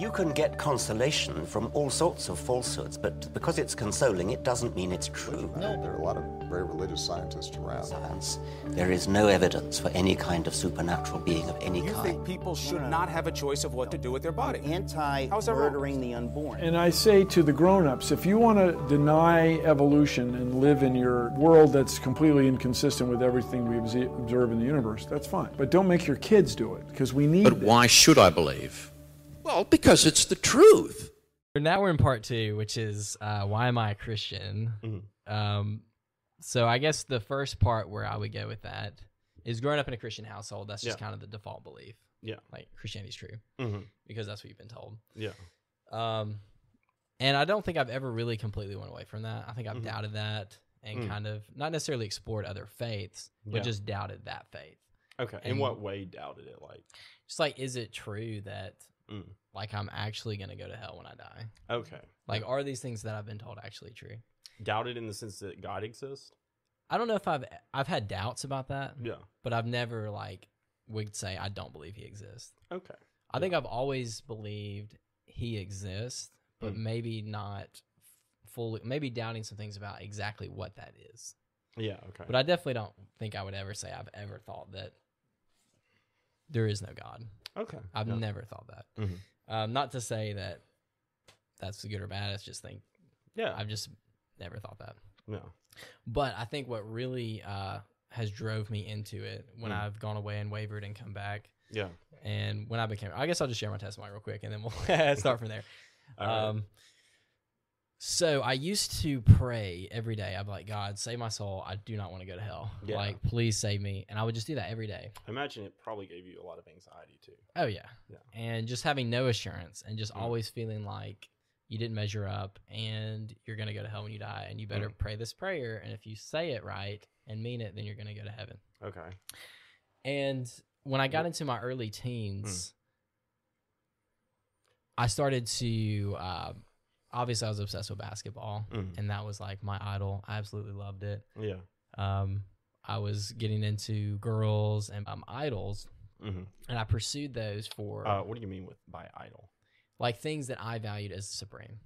You can get consolation from all sorts of falsehoods, but because it's consoling, it doesn't mean it's true. No, there are a lot of very religious scientists around. Science. There is no evidence for any kind of supernatural being of any You kind. think people should not have a choice of what to do with their body? anti How's that wrong? murdering the unborn. And I say to the grown-ups, if you want to deny evolution and live in your world that's completely inconsistent with everything we observe in the universe, that's fine. But don't make your kids do it because we need But them. why should I believe? Well, because it's the truth. Now we're in part two, which is uh, why am I a Christian? Um, so I guess the first part where I would go with that is growing up in a Christian household. That's just Yeah. kind of the default belief. Yeah. like Christianity's true Mhm. because that's what you've been told. Yeah. Um, and I don't think I've ever really completely went away from that. I think I've Mhm. doubted that and Mm. kind of not necessarily explored other faiths, but Yeah. just doubted that faith. Okay. In what way doubted it? Like, Just like, is it true that Mm. Like I'm actually gonna go to hell when I die? okay. Like, are these things that I've been told actually true? Doubted in the sense that God exists? I don't know if I've I've had doubts about that, Yeah. but I've never like would say I don't believe he exists. Okay. I think I've always believed he exists, but Mm. maybe not fully. Maybe doubting some things about exactly what that is. Yeah. Okay. But I definitely don't think I would ever say I've ever thought that there is no God. okay. I've yeah. never thought that. Mhm. Um, not to say that that's good or bad. It's just think Yeah. I've just never thought that. no. But I think what really uh, has drove me into it when Mm. I've gone away and wavered and come back, Yeah. and when I became, I guess I'll just share my testimony real quick, and then we'll start from there. All right. Um, so I used to pray every day. I'd be like, God, save my soul. I do not want to go to hell. Yeah. Like, please save me. And I would just do that every day. I imagine it probably gave you a lot of anxiety too. Oh yeah. Yeah. And just having no assurance and just Mm. always feeling like you didn't measure up and you're gonna go to hell when you die and you better Mm. pray this prayer and if you say it right and mean it, then you're gonna go to heaven. Okay. And when I got into my early teens, I started to uh, obviously I was obsessed with basketball Mhm. and that was like my idol. I absolutely loved it. Yeah. Um, I was getting into girls and um, idols hmm and I pursued those for Uh, what do you mean with by idol? like things that I valued as supreme.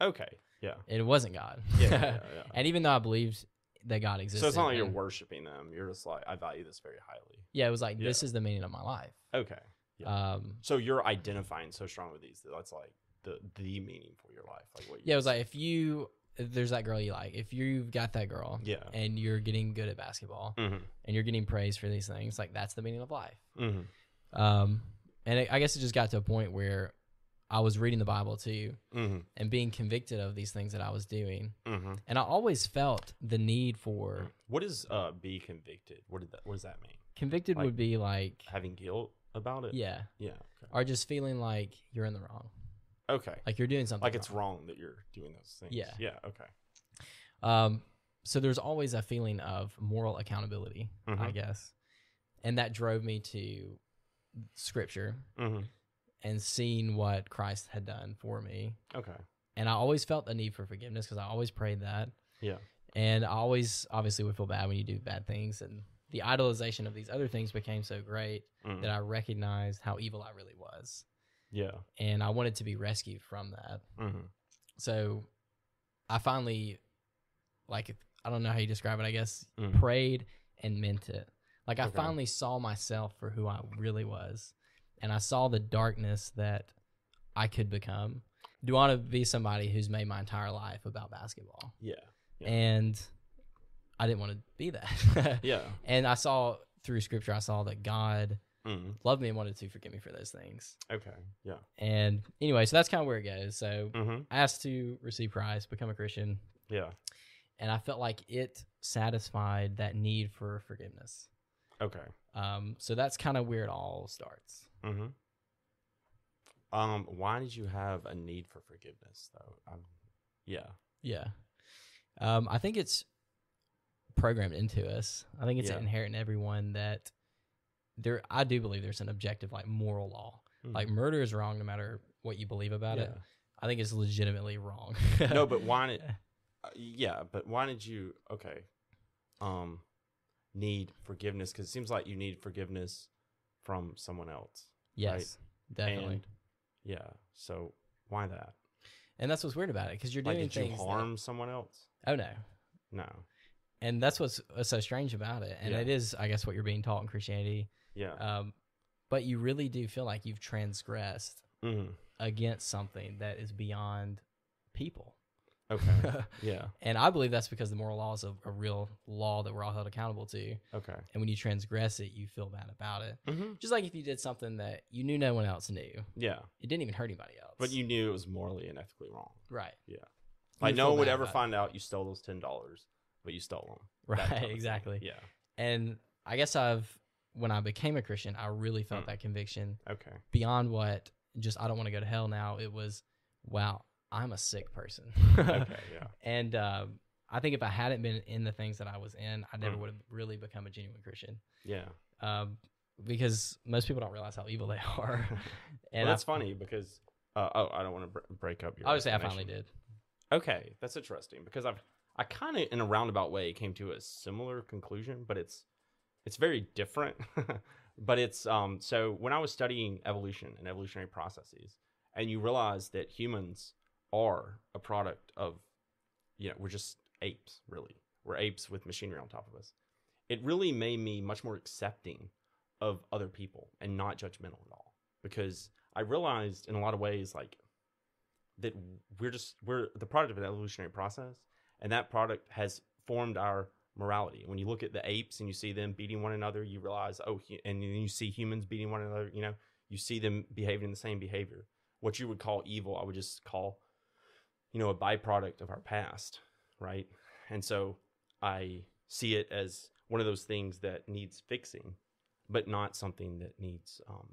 Okay. Yeah. It wasn't God. Yeah. yeah, yeah, yeah. and even though I believed that God existed, so it's not like you're worshiping them. You're just like, I value this very highly. yeah, it was like this is the meaning of my life. Okay. Yeah. Um, so you're identifying so strong with these that that's like the the meaning for your life. Like what? You yeah, it was like if you there's that girl you like, if you've got that girl, Yeah. and you're getting good at basketball, Mm-hmm. and you're getting praise for these things, like that's the meaning of life. Mm-hmm. Um, and it, I guess it just got to a point where I was reading the Bible too, Mm-hmm. and being convicted of these things that I was doing, Mm-hmm. and I always felt the need for What is uh be convicted? What did that? What does that mean? convicted Like- would be like Having guilt about it? yeah, Yeah. or just feeling like you're in the wrong, Okay. Like you're doing something Like it's wrong. wrong that you're doing those things. Yeah. Yeah. Okay. Um, so there's always a feeling of moral accountability, I Mhm. guess, and that drove me to scripture Mm-hmm. and seeing what Christ had done for me. Okay. And I always felt the need for forgiveness because I always prayed that, Yeah. and I always obviously would feel bad when you do bad things, and the idolization of these other things became so great Mm. that I recognized how evil I really was, Yeah. and I wanted to be rescued from that. Mm-hmm. So I finally, like, I don't know how you describe it, I guess, Mhm. prayed and meant it. Like, I Okay. finally saw myself for who I really was. And I saw the darkness that I could become. Do I want to be somebody who's made my entire life about basketball? Yeah. Yeah. And I didn't want to be that. Yeah. And I saw through scripture, I saw that God Mm. loved me and wanted to forgive me for those things. Okay. Yeah. And anyway, so that's kind of where it goes. So Mm-hmm. I asked to receive Christ, become a Christian, Yeah. and I felt like it satisfied that need for forgiveness. Okay. Um, so that's kind of where it all starts. Mm-hmm. Um, why did you have a need for forgiveness though? Um, yeah. Yeah. Um, I think it's programmed into us. I think it's Yeah. inherent in everyone that there. I do believe there's an objective like moral law. Like Mhm. murder is wrong no matter what you believe about it. I think it's legitimately wrong. no, but why did? Uh, yeah, but why did you? Okay. Um, need forgiveness because it seems like you need forgiveness from someone else. yes, definitely. And Yeah. So why that? And that's what's weird about it because you're Like, doing did you things. that- harm someone else? oh no, No. and that's what's, what's so strange about it. And Yeah. it is, I guess, what you're being taught in Christianity. Yeah. Um, but you really do feel like you've transgressed hmm against something that is beyond people. Okay. yeah. And I believe that's because the moral law is a, a real law that we're all held accountable to. Okay. And when you transgress it, you feel bad about it. Mm-hmm. Just like if you did something that you knew no one else knew, Yeah. it didn't even hurt anybody else. But you knew it was morally and ethically wrong. right, Yeah. You Like no one would ever about it. find out you stole those ten dollars, but you stole them. right, exactly. Yeah. And I guess I've when I became a Christian, I really felt Mm. that conviction Okay. beyond what just I don't want to go to hell now. It was, wow, I'm a sick person. Okay. Yeah. And um, I think if I hadn't been in the things that I was in, I never Mm. would have really become a genuine Christian. Yeah. Um, because most people don't realize how evil they are. And and that's I, funny because uh, oh, I don't want to br- break up your. I would say I finally did. Okay, that's interesting because I've I kind of in a roundabout way came to a similar conclusion, but it's it's very different. but it's um so when I was studying evolution and evolutionary processes, and you realize that humans are a product of you know we're just apes really we're apes with machinery on top of us. It really made me much more accepting of other people and not judgmental at all because I realized in a lot of ways like that we're just we're the product of an evolutionary process and that product has formed our morality. When you look at the apes and you see them beating one another you realize oh and then you see humans beating one another you know you see them behaving in the same behavior. What you would call evil i would just call you know a byproduct of our past right? And so i see it as one of those things that needs fixing but not something that needs um,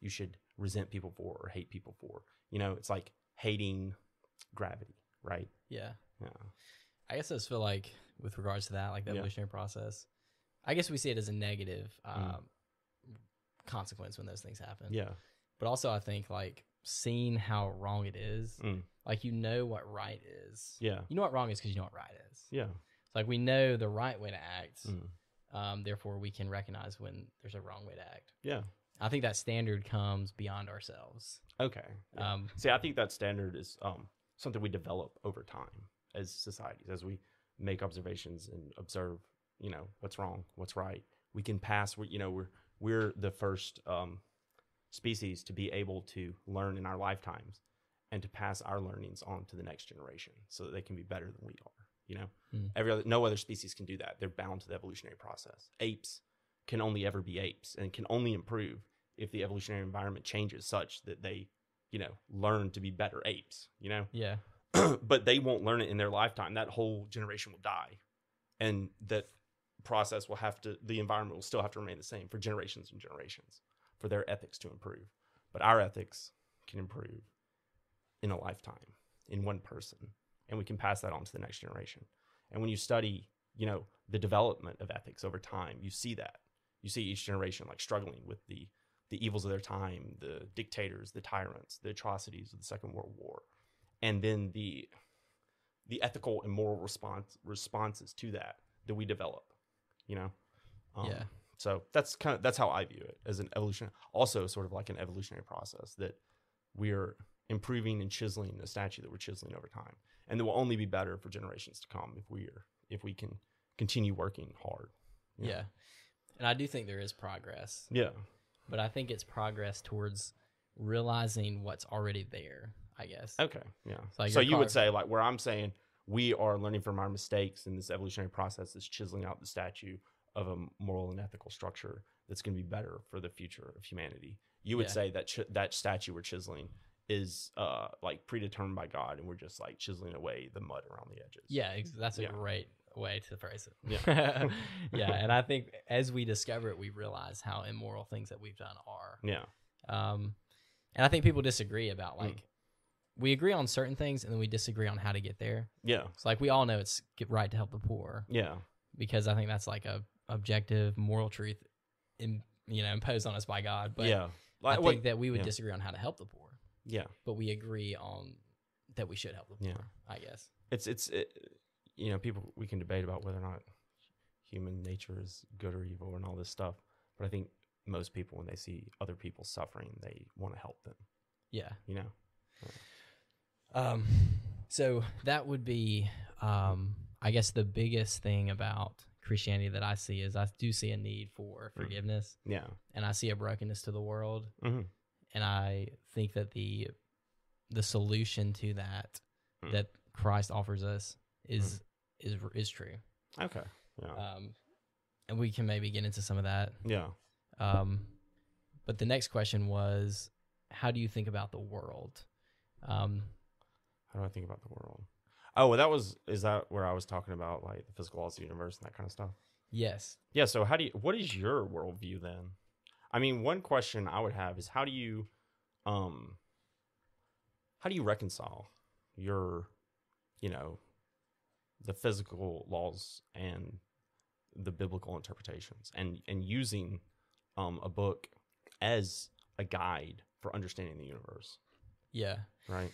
you should resent people for or hate people for. You know it's like hating gravity right? Yeah. yeah. I guess I just feel like with regards to that, like the Yeah. evolutionary process, I guess we see it as a negative um, Mm. consequence when those things happen. yeah But also, I think like seeing how wrong it is, Mm. like you know what right is. yeah You know what wrong is because you know what right is. yeah It's like we know the right way to act. Mm. Um, therefore, we can recognize when there's a wrong way to act. yeah I think that standard comes beyond ourselves. okay yeah. Um, see i think that standard is um, something we develop over time as societies as we make observations and observe you know what's wrong what's right. We can pass we you know we're we're the first um, species to be able to learn in our lifetimes and to pass our learnings on to the next generation so that they can be better than we are you know? Mm. every other no other species can do that. They're bound to the evolutionary process. Apes can only ever be apes and can only improve if the evolutionary environment changes such that they you know learn to be better apes you know? Yeah. but they won't learn it in their lifetime. That whole generation will die, and that process will have to. The environment will still have to remain the same for generations and generations for their ethics to improve. But our ethics can improve in a lifetime in one person, and we can pass that on to the next generation. And when you study, you know, the development of ethics over time, you see that. You see each generation like struggling with the the evils of their time, the dictators, the tyrants, the atrocities of the Second World War and then the the ethical and moral response responses to that that we develop you know Um, Yeah. so that's kind of that's how i view it as an evolution also sort of like an evolutionary process that we're improving and chiseling the statue that we're chiseling over time and that will only be better for generations to come if we're if we can continue working hard know? Yeah. And I do think there is progress, yeah but I think it's progress towards realizing what's already there, I guess. Okay, yeah. like so you would say like where I'm saying we are learning from our mistakes in this evolutionary process is chiseling out the statue of a moral and ethical structure that's going to be better for the future of humanity. You would Yeah. say that ch- that statue we're chiseling is uh like predetermined by God, and we're just like chiseling away the mud around the edges. Yeah, ex- that's a Yeah. great way to phrase it. Yeah. yeah, and I think as we discover it, we realize how immoral things that we've done are. yeah, Um, and I think people disagree Mm. about like we agree on certain things and then we disagree on how to get there. yeah, It's like we all know it's right to help the poor yeah, because I think that's like a objective moral truth, in, you know, imposed on us by God. But yeah. I Like, think what- that we would yeah. disagree on how to help the poor, yeah. but we agree on that we should help the poor. Yeah. I guess. it's it's it, you know people we can debate about whether or not human nature is good or evil and all this stuff but i think most people when they see other people suffering they want to help them Yeah. You know. Um, so that would be, um, I guess, the biggest thing about Christianity that I see is I do see a need for forgiveness, Yeah. and I see a brokenness to the world, hmm and I think that the the solution to that Mm. that Christ offers us is is is true. Okay. Yeah. Um, and we can maybe get into some of that. yeah. Um, but the next question was, how do you think about the world? Um, How do I think about the world? Oh, well, that was is that where I was talking about like the physical laws of the universe and that kind of stuff? yes. Yeah. So how do you? What is your worldview then? I mean, one question I would have is how do you, um, how do you reconcile your, you know, the physical laws and the biblical interpretations and and using um a book as a guide for understanding the universe, Yeah. right?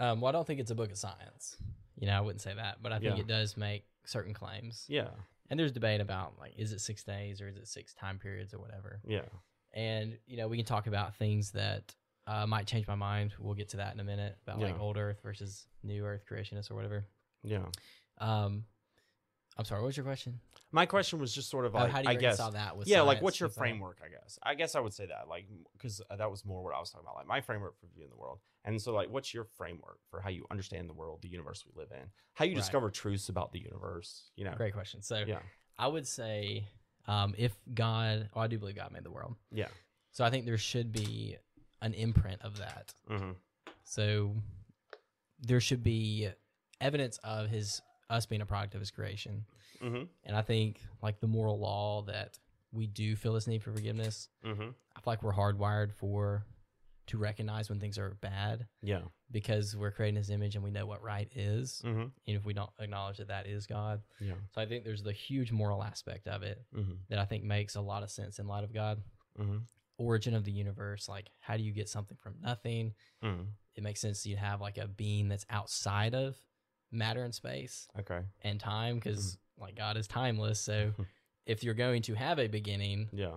Um, well, I don't think it's a book of science. You know, I wouldn't say that, but I think Yeah. it does make certain claims. Yeah. And there's debate about like, is it six days or is it six time periods or whatever. Yeah. And you know, we can talk about things that uh, might change my mind. We'll get to that in a minute about like Yeah. old Earth versus new Earth creationists or whatever. Yeah. Um, I'm sorry. What was your question? My question was just sort of Oh, like, how do you I guess, that with yeah, like what's your that? framework? I guess, I guess I would say that, like, because that was more what I was talking about, like my framework for viewing the world. And so, like, what's your framework for how you understand the world, the universe we live in, how you Right. discover truths about the universe? You know, Great question. So yeah, I would say, um, if God, oh, I do believe God made the world. yeah, So I think there should be an imprint of that. mm-hmm. So there should be evidence of his us being a product of his creation. Mm-hmm. And I think like the moral law that we do feel this need for forgiveness. Mm-hmm. I feel like we're hardwired for to recognize when things are bad yeah, because we're creating his image and we know what right is. mm-hmm. And if we don't acknowledge that that is God. yeah, So I think there's the huge moral aspect of it mm-hmm. that I think makes a lot of sense in light of God. Mm-hmm. Origin of the universe, like how do you get something from nothing? Mm-hmm. It makes sense you'd have like a being that's outside of matter and space okay, and time because like God is timeless. So if you're going to have a beginning, yeah,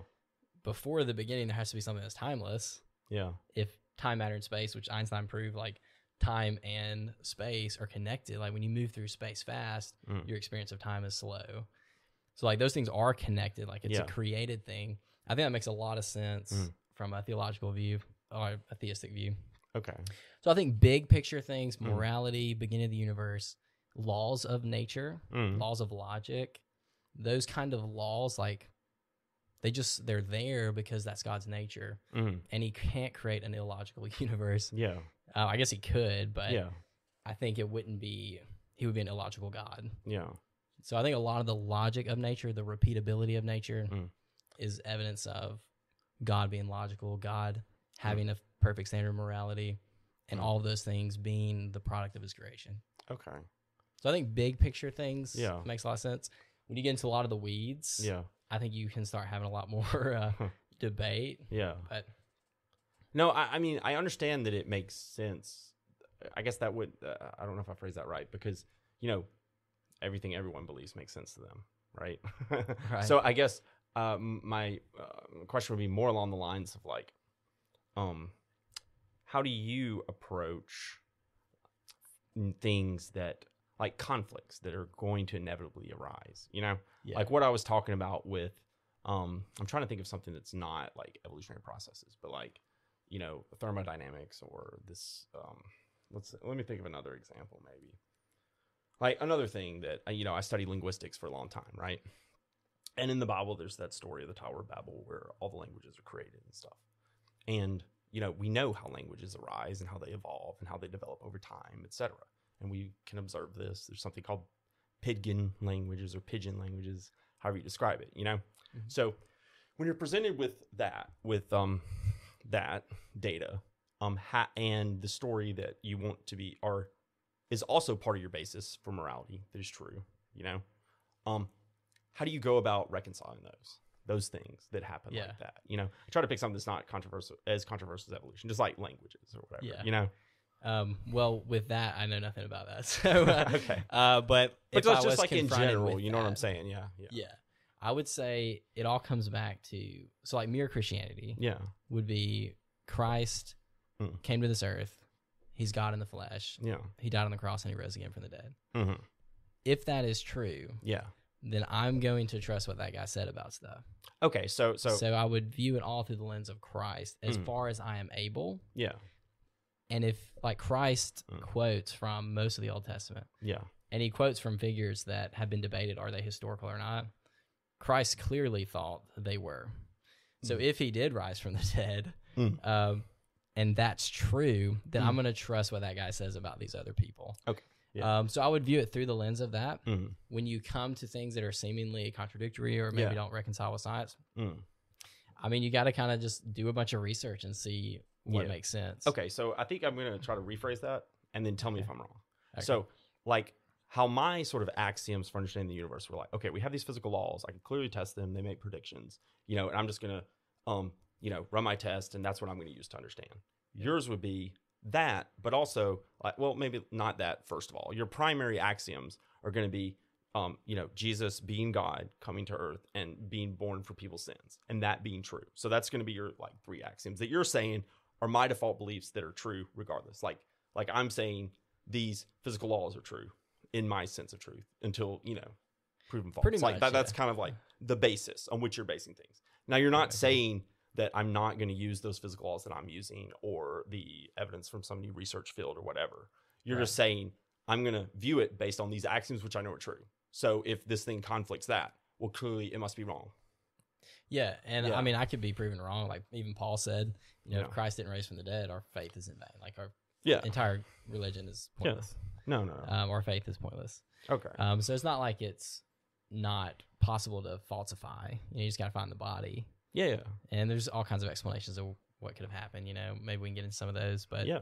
before the beginning, there has to be something that's timeless. yeah, If time, matter, and space, which Einstein proved, like time and space are connected. Like when you move through space fast, Mm. your experience of time is slow. So like those things are connected. Like it's Yeah. a created thing. I think that makes a lot of sense Mm. from a theological view or a theistic view. Okay, So I think big picture things, Mm. morality, beginning of the universe, laws of nature, mm. laws of logic, those kind of laws, like they just they're there because that's God's nature, Mm. and He can't create an illogical universe. yeah, Uh, I guess He could, but yeah, I think it wouldn't be. He would be an illogical God. yeah, So I think a lot of the logic of nature, the repeatability of nature, Mm. is evidence of God being logical, God Mm. Having a perfect standard of morality, and Mm. all of those things being the product of His creation. okay, So I think big picture things Yeah. makes a lot of sense. When you get into a lot of the weeds, yeah, I think you can start having a lot more uh, debate. yeah. But No, I, I mean I understand that it makes sense. I guess that would uh, I don't know if I phrased that right because you know everything everyone believes makes sense to them, right? Right. So I guess um, my uh, question would be more along the lines of like, um, how do you approach things that like conflicts that are going to inevitably arise? You know, yeah, like what I was talking about with um I'm trying to think of something that's not like evolutionary processes, but like, you know, thermodynamics or this um let's let me think of another example maybe. Like another thing that uh, you know, I studied linguistics for a long time, right? And in the Bible there's that story of the Tower of Babel where all the languages are created and stuff. And you know, we know how languages arise and how they evolve and how they develop over time, etc. And we can observe this. There's something called pidgin languages or pidgin languages, however you describe it, you know? Mhm. So when you're presented with that, with um that data, um ha- and the story that you want to be are is also part of your basis for morality that is true, you know? Um how do you go about reconciling those? Those things that happen Yeah. like that. You know, I try to pick something that's not controversial as controversial as evolution, just like languages or whatever. Yeah. You know? um, well, with that, I know nothing about that. So, uh, Okay. uh, but But just, like in general, you know what I'm saying? Yeah. Yeah. Yeah, I would say it all comes back to so like mere Christianity Yeah. would be Christ Mm. came to this earth. He's God in the flesh. Yeah. He died on the cross and he rose again from the dead. hmm If that is true, Yeah. Then I'm going to trust what that guy said about stuff. Okay. So so, So, I would view it all through the lens of Christ as Mm. far as I am able. yeah. And if like Christ Mm. quotes from most of the Old Testament, Yeah. and he quotes from figures that have been debated are they historical or not, Christ clearly thought they were. So if he did rise from the dead, Mm. um, and that's true, then I'm going to trust what that guy says about these other people. Okay. Yeah. Um, so I would view it through the lens of that. Mhm. When you come to things that are seemingly contradictory or maybe Yeah. don't reconcile with science, Mm. I mean, you got to kind of just do a bunch of research and see what Yeah. makes sense. Okay, so I think I'm going to try to rephrase that and then tell me if I'm wrong. Okay. So, like, how my sort of axioms for understanding the universe were like, okay, we have these physical laws. I can clearly test them. They make predictions, you know, and I'm just going to, um, you know, run my test, and that's what I'm going to use to understand. Yours would be that, but also, like, well, maybe not that. First of all, your primary axioms are going to be, um, you know, Jesus being God, coming to Earth, and being born for people's sins, and that being true. So that's going to be your like three axioms that you're saying are my default beliefs that are true regardless. Like like I'm saying these physical laws are true in my sense of truth until, you know, proven false. Pretty like much, that, that's kind of like the basis on which you're basing things. Now you're not saying that I'm not going to use those physical laws that I'm using or the evidence from some new research field or whatever. You're just saying I'm going to view it based on these axioms which I know are true. So if this thing conflicts that, well clearly it must be wrong. Yeah, and Yeah. I mean, I could be proven wrong. Like even Paul said, you know, Yeah. if Christ didn't raise from the dead, our faith is in vain. Like our Yeah. entire religion is Yeah. pointless. No, no, no. Um, our faith is pointless. okay. Um, so it's not like it's not possible to falsify. You, know, you just got to find the body, yeah, yeah. and there's all kinds of explanations of what could have happened. You know, maybe we can get into some of those, but yeah.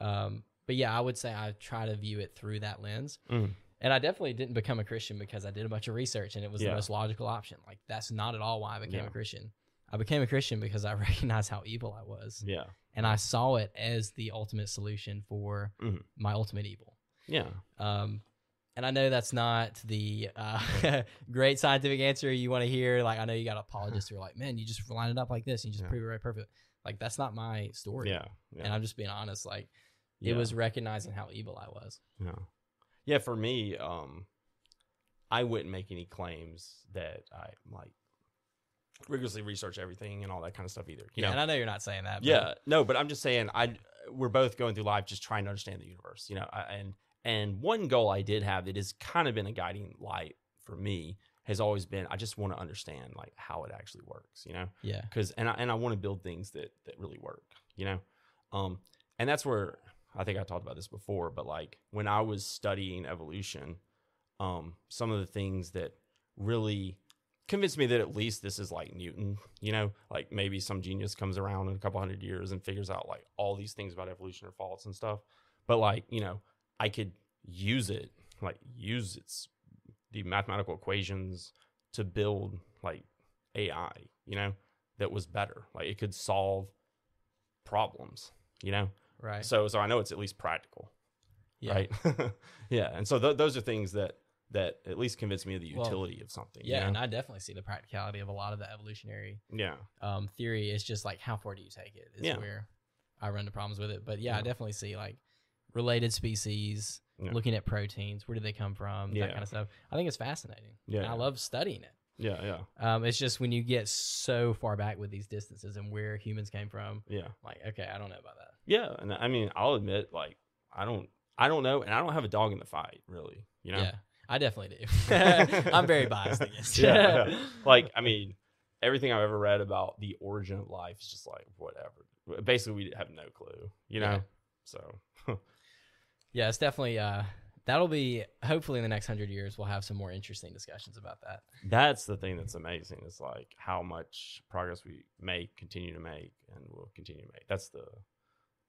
um, but yeah, I would say I try to view it through that lens. Mhm. And I definitely didn't become a Christian because I did a bunch of research and it was Yeah. the most logical option. Like that's not at all why I became Yeah. a Christian. I became a Christian because I recognized how evil I was, Yeah. and I saw it as the ultimate solution for Mhm. my ultimate evil. Yeah. Um, and I know that's not the uh, great scientific answer you want to hear. Like I know you got apologists who are like, "Man, you just line it up like this, and you just Yeah. prove it right perfect." Like that's not my story. Yeah. Yeah. And I'm just being honest. Like yeah. it was recognizing how evil I was. Yeah. Yeah, for me, um I wouldn't make any claims that I like rigorously research everything and all that kind of stuff either. You yeah, know? and I know you're not saying that. but- Yeah, no, but I'm just saying I we're both going through life just trying to understand the universe, you know. I, and and one goal I did have that has kind of been a guiding light for me has always been I just want to understand like how it actually works, you know yeah, because and I, and I want to build things that that really work, you know. Um, and that's where I think I talked about this before, but like when I was studying evolution, um, some of the things that really convinced me that at least this is like Newton, you know, like maybe some genius comes around in a couple hundred years and figures out like all these things about evolution are false and stuff. But like, you know, I could use it, like use its the mathematical equations to build like AI, you know, that was better. Like it could solve problems, you know. right. So so I know it's at least practical, yeah. right? yeah, and so th- those are things that that at least convince me of the Well, utility of something. you Yeah, know? and I definitely see the practicality of a lot of the evolutionary yeah, um, theory. It's just like how far do you take it? Is Yeah. where I run into problems with it. But yeah, I definitely see like related species, Yeah. looking at proteins, where do they come from, Yeah. that kind of stuff. I think it's fascinating. Yeah. and I love studying it. yeah, yeah, Um, it's just when you get so far back with these distances and where humans came from, yeah, like okay, I don't know about that. yeah. And I mean, I'll admit, like, I don't, I don't know, and I don't have a dog in the fight, really. You know, Yeah, I definitely do. I'm very biased, I guess. yeah, yeah. Like, I mean, everything I've ever read about the origin of life is just like whatever. Basically, we have no clue. You know, Yeah. so yeah, it's definitely uh, that'll be hopefully in the next hundred years we'll have some more interesting discussions about that. that's the thing that's amazing is like how much progress we make continue to make and will continue to make that's the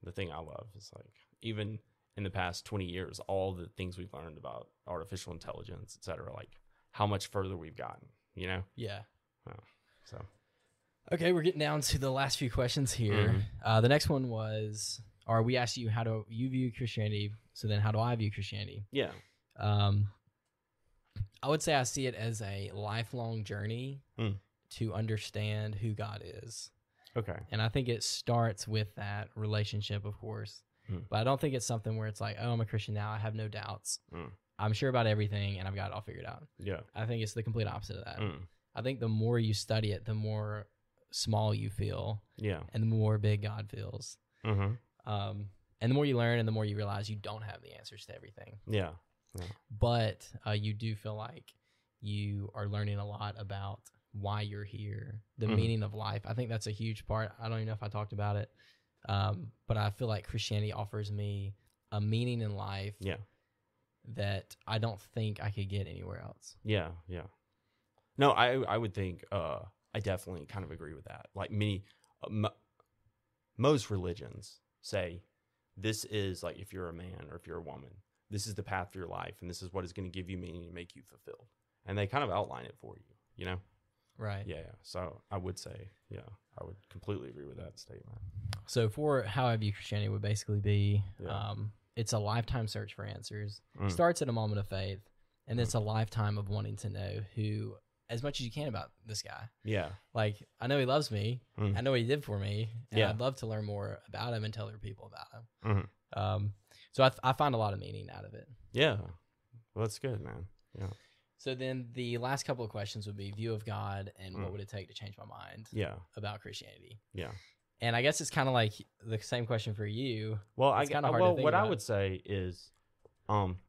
the thing i love is like even in the past 20 years all the things we've learned about artificial intelligence et cetera like how much further we've gotten you know Yeah. so Okay, we're getting down to the last few questions here. Mhm. Uh, the next one was, or we ask you how do you view Christianity? So then, how do I view Christianity? yeah Um, I would say I see it as a lifelong journey Mm. to understand who God is. Okay. And I think it starts with that relationship, of course. Mm. But I don't think it's something where it's like, oh, I'm a Christian now. I have no doubts. Mm. I'm sure about everything and I've got it all figured out. Yeah. I think it's the complete opposite of that. Mm. I think the more you study it, the more small you feel Yeah. and the more big God feels. Mm-hmm. Um, and the more you learn and the more you realize you don't have the answers to everything. Yeah. But uh, you do feel like you are learning a lot about why you're here, the Mhm. meaning of life. I think that's a huge part. I don't even know if I talked about it, um, but I feel like Christianity offers me a meaning in life Yeah. that I don't think I could get anywhere else. Yeah, yeah. No, I I would think uh I definitely kind of agree with that. Like many uh, m- most religions say this is like if you're a man or if you're a woman, this is the path for your life and this is what is going to give you meaning and make you fulfilled. And they kind of outline it for you, you know? Right. Yeah. So I would say, yeah, I would completely agree with that statement. So for how I view Christianity would basically be, Yeah. um, it's a lifetime search for answers. Mm. Starts at a moment of faith, and it's a lifetime of wanting to know who, as much as you can about this guy. Yeah. Like I know he loves me. Mm. I know what he did for me, and Yeah. I'd love to learn more about him and tell other people about him. Mhm. Um, so I, I find a lot of meaning out of it. Yeah. Well, that's good, man. Yeah. So then the last couple of questions would be view of God and Mm. what would it take to change my mind Yeah. about Christianity. Yeah. And I guess it's kind of like the same question for you. Well, I It's g- kinda hard to well, think what I would say is, um,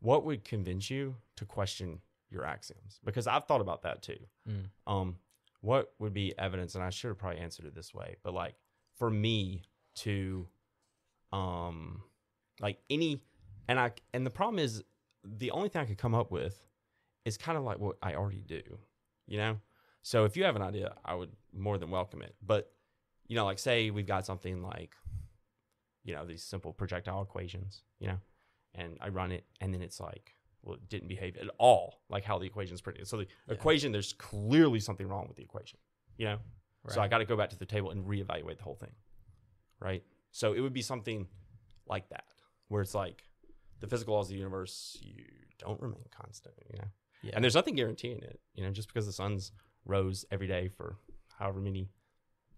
what would convince you to question your axioms? Because I've thought about that too. Mm. Um, what would be evidence? And I should have probably answered it this way, but like for me to, um, like any, and I and the problem is the only thing I could come up with is kind of like what I already do, you know. So if you have an idea, I would more than welcome it. But you know, like say we've got something like you know, these simple projectile equations, you know, and I run it and then it's like, well, it didn't behave at all like how the equation is printed. So the equation, there's clearly something wrong with the equation, you know? So I got to go back to the table and reevaluate the whole thing, right? So it would be something like that, where it's like the physical laws of the universe, you don't remain constant, you know? Yeah. And there's nothing guaranteeing it, you know, just because the sun's rose every day for however many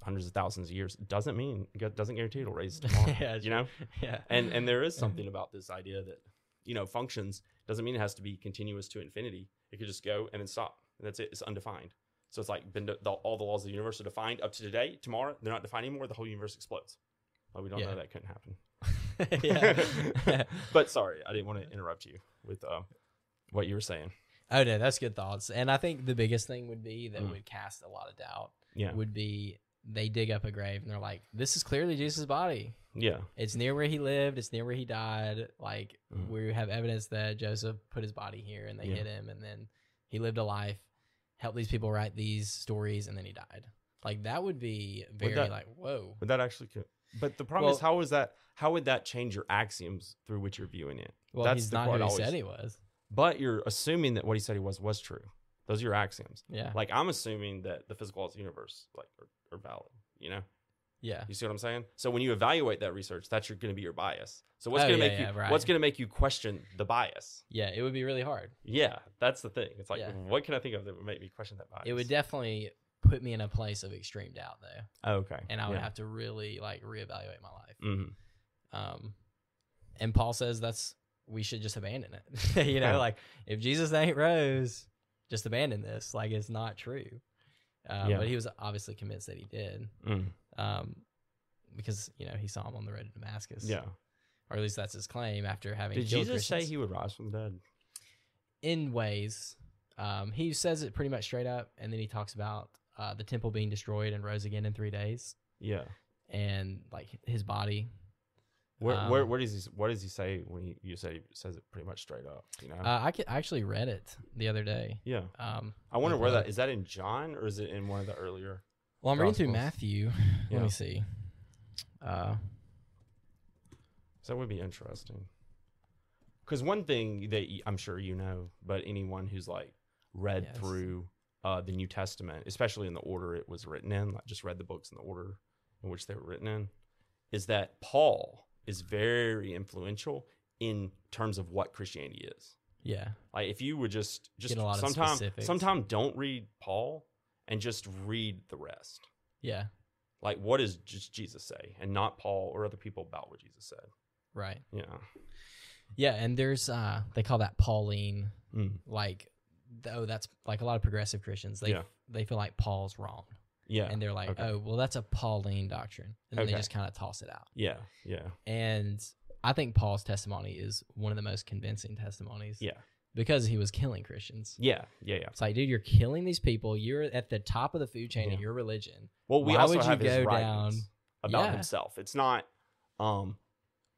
hundreds of thousands of years doesn't mean doesn't guarantee it'll raise tomorrow. Yeah, you know, yeah. and and there is something about this idea that you know functions doesn't mean it has to be continuous to infinity. It could just go and then stop, and that's it. It's undefined. So it's like been the, all the laws of the universe are defined up to today. Tomorrow they're not defined anymore. The whole universe explodes. Well, we don't Yeah. know that couldn't happen. but sorry, I didn't want to interrupt you with uh, what you were saying. Oh no, that's good thoughts. And I think the biggest thing would be that Mm. would cast a lot of doubt. Yeah, Would be they dig up a grave and they're like, "This is clearly Jesus' body. yeah, It's near where he lived. It's near where he died. Like Mm. we have evidence that Joseph put his body here and they Yeah. hid him, and then he lived a life, helped these people write these stories, and then he died. Like that would be very that- like whoa. Would that actually? co- But the problem is, Well- how is that? How would that change your axioms through which you're viewing it? Well, That's he's the not who he always- said he was. But you're assuming that what he said he was was true. Those are your axioms. Yeah. Like I'm assuming that the physical laws of the universe like are, valid. You know, yeah. you see what I'm saying? So when you evaluate that research, that's going to be your bias. So what's Oh, going to yeah, make you? right. What's going to make you question the bias? Yeah. It would be really hard. Yeah, that's the thing. It's like, Yeah. what can I think of that would make me question that bias? It would definitely put me in a place of extreme doubt though, Oh, okay, and I would yeah. have to really like reevaluate my life. Mhm. Um, and Paul says that's we should just abandon it. you know, like if Jesus ain't rose, just abandon this. Like it's not true. Um, Yeah. But he was obviously convinced that he did, Mm. um, because you know he saw him on the road to Damascus. Yeah. or at least that's his claim after having. Did Jesus say he would rise from the dead? in ways? Um, he says it pretty much straight up, and then he talks about uh, the temple being destroyed and rose again in three days, Yeah. and like his body Where, where, Um, where does he? What does he say when he, you say he says it pretty much straight up? You know. Uh, I, ca- I actually read it the other day. yeah. Um, I wonder where that is. That in John or is it in one of the earlier? Well, I'm reading through Matthew. Yeah. Let me see. Uh, So that would be interesting. Because one thing that I'm sure you know, but anyone who's like read Yes. through uh, the New Testament, especially in the order it was written in, like just read the books in the order in which they were written in, is that Paul is very influential in terms of what Christianity is. yeah, Like if you would just just Get a lot sometime specifics. sometime don't read Paul and just read the rest. yeah, Like, what does just Jesus say, and not Paul or other people about what Jesus said? Right. Yeah. Yeah, and there's uh they call that Pauline Mm. like oh that's like a lot of progressive Christians they Yeah. they feel like Paul's wrong Yeah. and they're like okay. oh well that's a Pauline doctrine and then they just kind of toss it out Yeah. Yeah. and I think Paul's testimony is one of the most convincing testimonies Yeah. because he was killing Christians Yeah. Yeah. Yeah. it's like dude you're killing these people you're at the top of the food chain in your religion Well, we Why also would you have his go down- about Yeah. himself. It's not um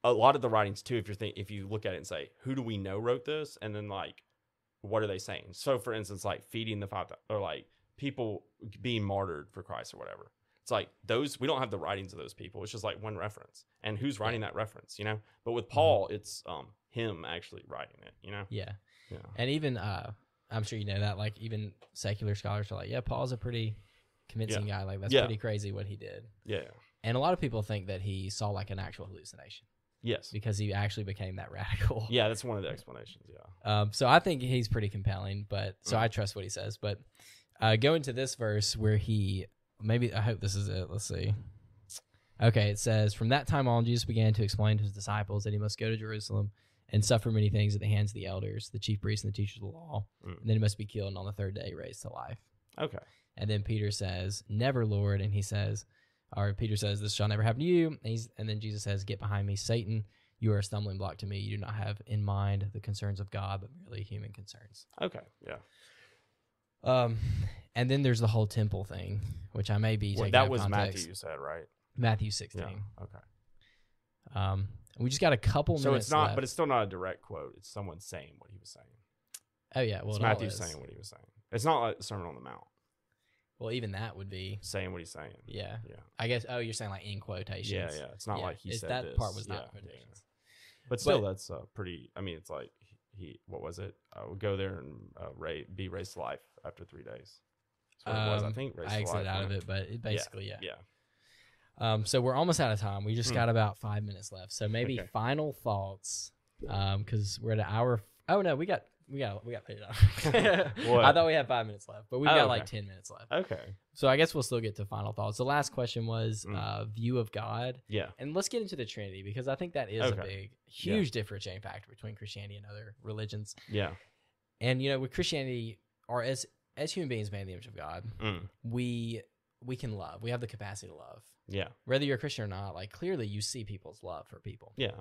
a lot of the writings too. If you're think if you look at it and say, who do we know wrote this, and then like, what are they saying? So, for instance, like feeding the five or like people being martyred for Christ or whatever. It's like those we don't have the writings of those people. It's just like one reference, and who's writing that reference, you know? But with Paul, it's um him actually writing it, you know? yeah Yeah. and even uh I'm sure you know that like even secular scholars are like yeah Paul's a pretty convincing guy like that's Yeah. pretty crazy what he did Yeah. And a lot of people think that he saw like an actual hallucination Yes. because he actually became that radical. Yeah, that's one of the explanations. Yeah. Um, so I think he's pretty compelling, but so Mm. I trust what he says. But uh, go into this verse where he maybe I hope this is it. Let's see. Okay, it says from that time on, Jesus began to explain to his disciples that he must go to Jerusalem and suffer many things at the hands of the elders, the chief priests, and the teachers of the law. Mm. And then he must be killed and on the third day raised to life. Okay. And then Peter says, "Never, Lord." And he says, or Peter says, "This shall never happen to you." And, he's, and then Jesus says, "Get behind me, Satan! You are a stumbling block to me. You do not have in mind the concerns of God, but merely human concerns." Okay. Yeah. Um, and then there's the whole temple thing, which I may be Well, taking that was context. Matthew. You said right. Matthew 16. Yeah. Okay. Um, we just got a couple minutes. So it's not, left. but it's still not a direct quote. It's someone saying what he was saying. oh yeah, well it's it Matthew saying what he was saying. It's not like the Sermon on the Mount Well, even that would be saying what he's saying. yeah. Yeah. I guess. Oh, you're saying like in quotations. Yeah, yeah. It's not Yeah, like he it's- said that this. part was not Yeah, quotations. But still, But- that's uh, pretty. I mean, it's like he. What was it? I would go there and uh, ra- be raised to life after three days. That's what it was. I Um, think. I exited out of it, but it basically yeah. Yeah. Um, so we're almost out of time. We just Hmm. got about five minutes left. So maybe Okay. final thoughts, um, because we're at an hour. Oh no, we got we got we got paid off. I thought we had five minutes left, but we've Oh, got like ten minutes left. Okay. So I guess we'll still get to final thoughts. The last question was Mm. uh, view of God, Yeah. and let's get into the Trinity because I think that is a big, huge differentiating factor between Christianity and other religions. Yeah. And you know, with Christianity, or as as human beings made in the image of God, Mm. we we can love. We have the capacity to love Yeah. whether you're a Christian or not, like clearly you see people's love for people. Yeah.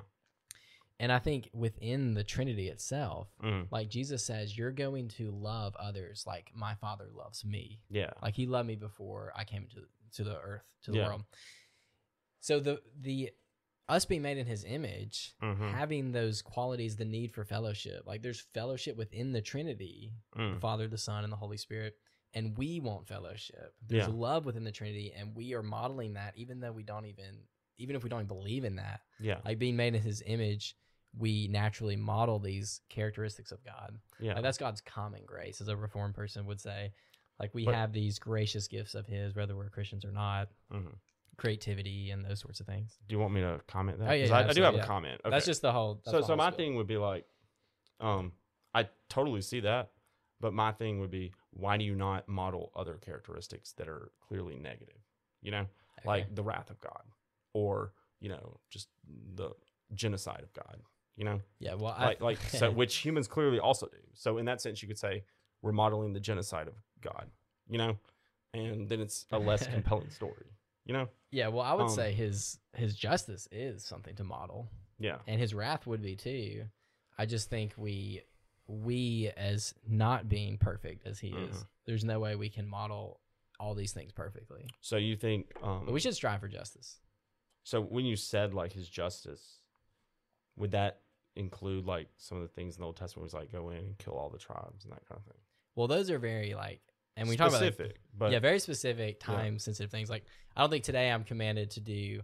And I think within the Trinity itself, Mm. like Jesus says, you're going to love others like my Father loves me. Yeah. Like he loved me before I came to to the earth, to the Yeah. world. So the the us being made in his image, Mhm. having those qualities, the need for fellowship, like there's fellowship within the Trinity, the Mm. Father, the Son, and the Holy Spirit. And we want fellowship. There's Yeah. love within the Trinity, and we are modeling that, even though we don't even, even if we don't believe in that. Yeah. Like being made in His image, we naturally model these characteristics of God. Yeah. Like that's God's common grace, as a Reformed person would say. Like we But- have these gracious gifts of His, whether we're Christians or not, Mhm. Creativity and those sorts of things. Do you want me to comment that? Oh, yeah, yeah, I, I do have yeah. a comment. That's just the whole. so the so my thing would be like um i totally see that but my thing would be why do you not model other characteristics that are clearly negative you know Okay. like the wrath of god or you know just the genocide of god you know yeah, well, like I, like so which humans clearly also do so in that sense you could say we're modeling the genocide of god you know and then it's a less compelling story you know yeah, well, I would um, say his his justice is something to model. yeah and his wrath would be too. I just think we we as not being perfect as he is, Mhm. there's no way we can model all these things perfectly. so you think um But we should strive for justice. So when you said like his justice, would that include like some of the things in the Old Testament was like go in and kill all the tribes and that kind of thing? Well, those are very like, and we talk about like, specific, but yeah, very specific time sensitive things. Like, I don't think today I'm commanded to do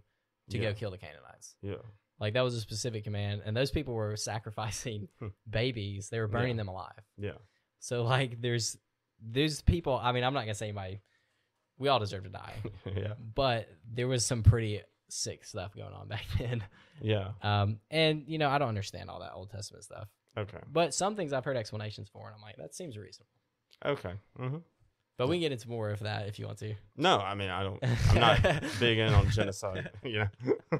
to Yeah. go kill the Canaanites. yeah, Like that was a specific command, and those people were sacrificing Hmm. babies. They were burning Yeah. them alive. yeah, So like, there's there's people. I mean, I'm not gonna say anybody. We all deserve to die. yeah, but there was some pretty sick stuff going on back then. yeah. Um, and you know, I don't understand all that Old Testament stuff, Okay, but some things I've heard explanations for, and I'm like, that seems reasonable. okay. hmm But we can get into more of that if you want to. No, I mean I don't. I'm not big in on genocide. You know.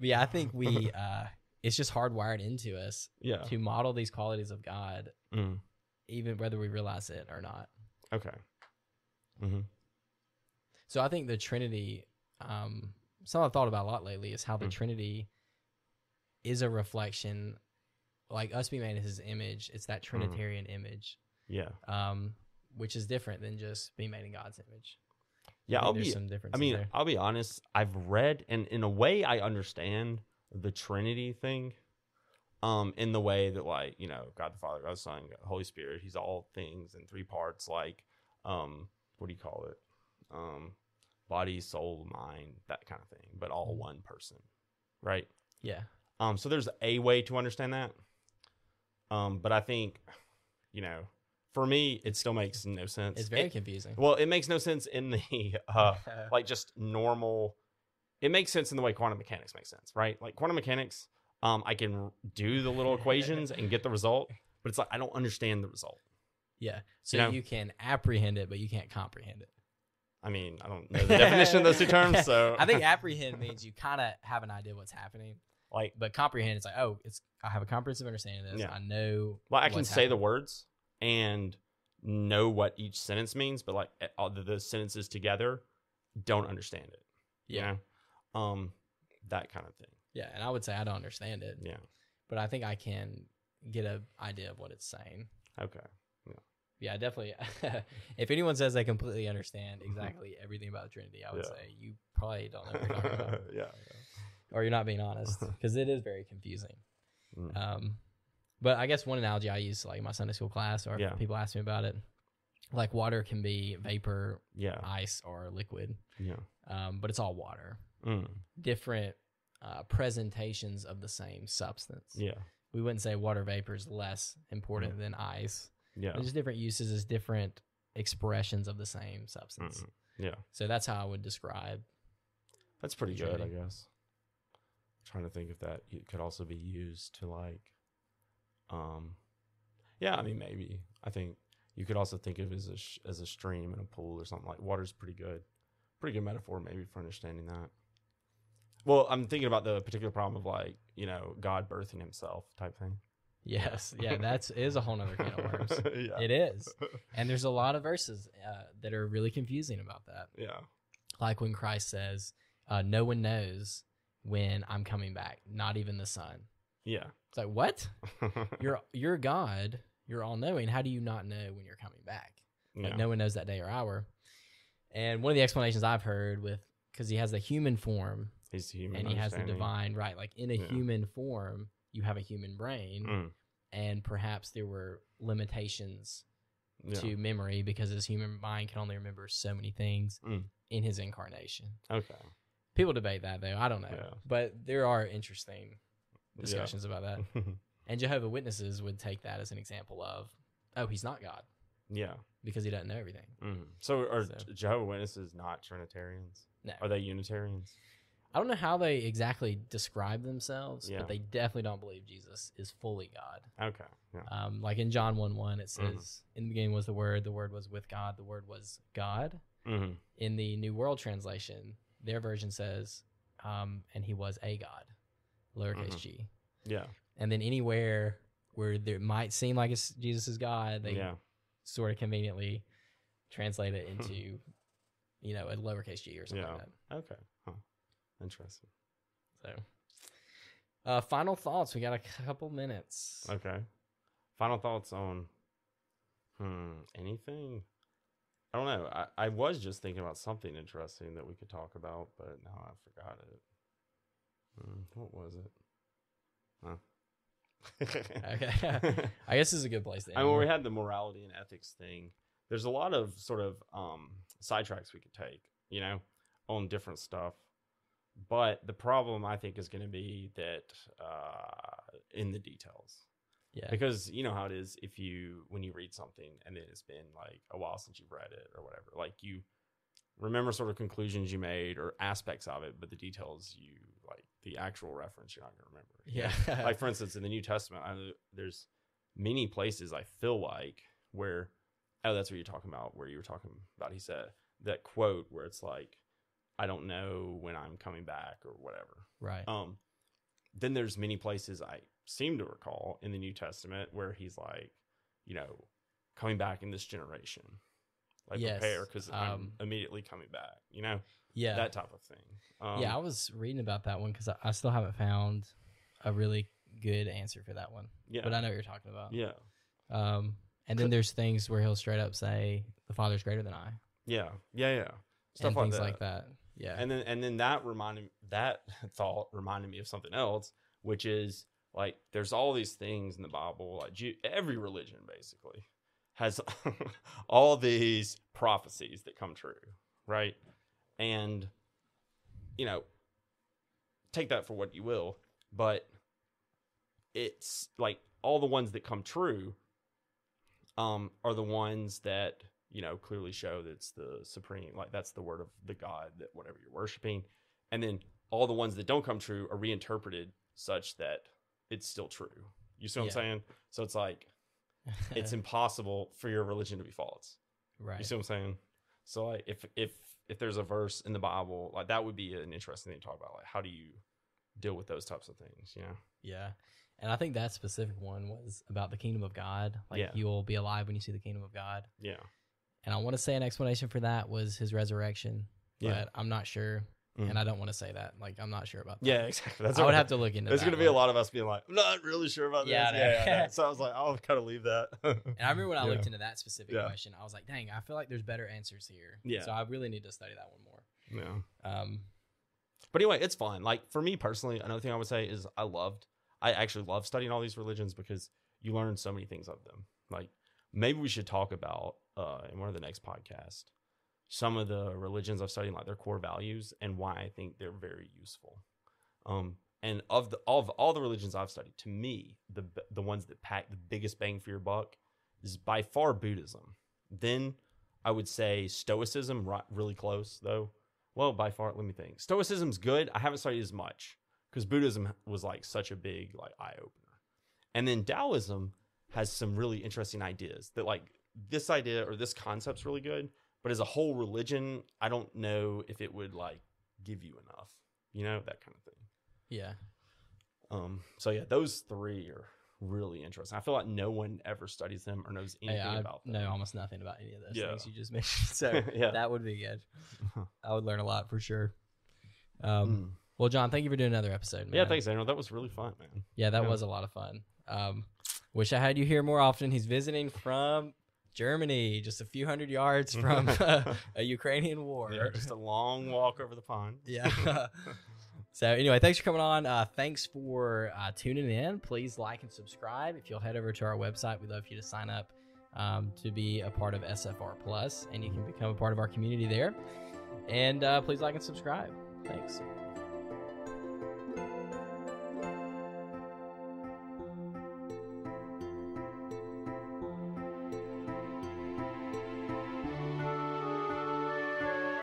Yeah, I think we uh it's just hardwired into us yeah. to model these qualities of God, Mm. even whether we realize it or not. Okay. Mm-hmm. So I think the Trinity, um, something I've thought about a lot lately is how the Mm. Trinity is a reflection, like us being made in His image. It's that Trinitarian image, Yeah. um, which is different than just being made in God's image. Yeah. I'll there's be. some I mean, there. I'll be honest. I've read, and in a way, I understand the Trinity thing. Um, in the way that, like, you know, God the Father, God the Son, God the Holy Spirit, He's all things in three parts. Like, um, what do you call it? Um, body, soul, mind, that kind of thing, but all one person, right? Yeah, Um, so there's a way to understand that. Um, but I think, you know, for me, it still makes no sense. it's very It- confusing. well, it makes no sense in the uh, like just normal. It makes sense in the way quantum mechanics makes sense, right? Like quantum mechanics, um, I can do the little equations and get the result, but it's like I don't understand the result. yeah, so you know- you can apprehend it, but you can't comprehend it. I mean, I don't know the definition of those two terms, so I think apprehend means you kind of have an idea what's happening, like, but comprehend it's like, oh, it's I have a comprehensive understanding of this. Yeah. I know. well, I can say the words and know what each sentence means, but like all the, the sentences together, don't understand it. you Yeah, know? um, that kind of thing. yeah, and I would say I don't understand it, Yeah. but I think I can get a idea of what it's saying. Okay. Yeah, definitely. if anyone says they completely understand exactly everything about the Trinity, I would Yeah. say you probably don't know what you're talking about, yeah. or you're not being honest because it is very confusing. Mm. Um, but I guess one analogy I use, like in my Sunday school class, or Yeah. people ask me about it, like water can be vapor, Yeah. ice, or liquid, Yeah. um, but it's all water. Mm. Different uh, presentations of the same substance. Yeah. We wouldn't say water vapor is less important than ice. Yeah. There's different uses as different expressions of the same substance. Mm. Yeah. So that's how I would describe. That's pretty good, I guess. trying to think if that could also be used to like um yeah, I mean maybe. I think you could also think of it as a sh- as a stream and a pool or something like water's pretty good. Pretty good metaphor maybe for understanding that. Well, I'm thinking about the particular problem of like, you know, God birthing himself type thing. Yes, yeah, that's is a whole nother can of worms. yeah. It is, and there's a lot of verses uh, that are really confusing about that. Yeah. Like when Christ says, uh, "No one knows when I'm coming back, not even the Son." Yeah. It's like what? You're you're God. You're all knowing. How do you not know when you're coming back? Like yeah. no one knows that day or hour. And one of the explanations I've heard with because he has the human form He's human and he has the divine right, like in a Yeah. human form, you have a human brain, Mm, and perhaps there were limitations yeah. to memory because his human mind can only remember so many things Mm. in his incarnation. Okay. People debate that though. I don't know, but there are interesting Yeah. discussions about that. And Jehovah Witnesses would take that as an example of, oh, he's not God yeah. because he doesn't know everything. Mhm. So are So- Jehovah Witnesses not Trinitarians? No, Are they Unitarians? I don't know how they exactly describe themselves, Yeah. but they definitely don't believe Jesus is fully God. Okay. Yeah. Um, like in John 1 1, it Mhm. says, In the beginning was the Word, the Word was with God, the Word was God. hmm In the New World Translation, their version says, um, And he was a God, lowercase Mhm. g. Yeah. And then anywhere where there might seem like it's Jesus is God, they yeah. sort of conveniently translate it into, you know, a lowercase g or something Yeah. like that. Okay. Huh. Interesting. So, uh, final thoughts. We got a couple minutes. Okay. Final thoughts on hmm anything? I don't know. I, I was just thinking about something interesting that we could talk about, but now I forgot it. Hmm, what was it? Huh. Okay. I guess this is a good place to end. I mean, we had the morality and ethics thing. There's a lot of sort of um, sidetracks we could take, you know, on different stuff. But the problem, I think, is going to be that uh, in the details, yeah. because you know how it is if you when you read something and then it's been like a while since you've read it or whatever, like you remember sort of conclusions you made or aspects of it, but the details you the actual reference you're not going to remember. Yeah. like for instance in the new testament I, there's many places i feel like where oh, that's what you're talking about. Where you were talking about, he said that quote where it's like, "I don't know when I'm coming back" or whatever. Right. Um, then there's many places I seem to recall in the New Testament where he's like, you know, coming back in this generation, like Yes, prepare because I'm um, immediately coming back. You know, yeah. that type of thing. Um, yeah, I was reading about that one because I, I still haven't found a really good answer for that one. yeah, But I know what you're talking about. yeah, Um, and then there's things where he'll straight up say, "The Father's greater than I," yeah, yeah, yeah. Stuff and like things that. like that. Yeah. And then and then that reminded that thought reminded me of something else, which is like there's all these things in the Bible, like every religion basically has all these prophecies that come true, right? And you know, take that for what you will, but it's like all the ones that come true um are the ones that you know clearly show that it's the supreme like that's the word of the god that whatever you're worshiping and then all the ones that don't come true are reinterpreted such that it's still true you see what Yeah. i'm saying so it's like it's impossible for your religion to be false right. you see what i'm saying so like if if if there's a verse in the bible like that would be an interesting thing to talk about like how do you deal with those types of things you know Yeah. And I think that specific one was about the kingdom of God. Like Yeah. you will be alive when you see the kingdom of God. yeah And I want to say an explanation for that was his resurrection. Yeah. But I'm not sure. Mhm. And I don't want to say that. Like I'm not sure about that. yeah exactly that's I would have to look into There's going to be a lot of us being like, I'm not really sure about this. Yeah, I yeah, yeah. So I was like, I'll kind of leave that. And I remember when I Yeah. looked into that specific Yeah. question, I was like, dang, I feel like there's better answers here. Yeah. So I really need to study that one more. yeah. Um, But anyway, it's fun. Like for me personally, another thing I would say is I loved, I actually love studying all these religions because you learn so many things of them. Like maybe we should talk about uh, in one of the next podcasts some of the religions I've studied, like their core values and why I think they're very useful. Um, and of the of all the religions I've studied, to me, the the ones that pack the biggest bang for your buck is by far Buddhism. Then I would say Stoicism, ri- really close though. Well, by far, let me think. Stoicism's good. I haven't studied as much because Buddhism was like such a big like eye opener, and then Taoism has some really interesting ideas that like this idea or this concept's really good, but as a whole religion, I don't know if it would like give you enough, you know, that kind of thing. yeah. Um, so yeah, those three are really interesting. I feel like no one ever studies them or knows anything Hey, I about them. know almost nothing about any of those Yeah. things you just mentioned. So Yeah. that would be good. I would learn a lot for sure. Um, Mm. Well, John, thank you for doing another episode. Yeah, thanks, Daniel. That was really fun, man. Yeah, that Yeah. was a lot of fun. Um, wish I had you here more often. He's visiting from Germany, just a few hundred yards from a Ukrainian war. Yeah, just a long walk over the pond. Yeah. so anyway, thanks for coming on. Uh, thanks for uh, tuning in. Please like and subscribe. If you'll head over to our website, we'd love for you to sign up um, to be a part of SFR Plus, and you can become a part of our community there. And uh, please like and subscribe. Thanks.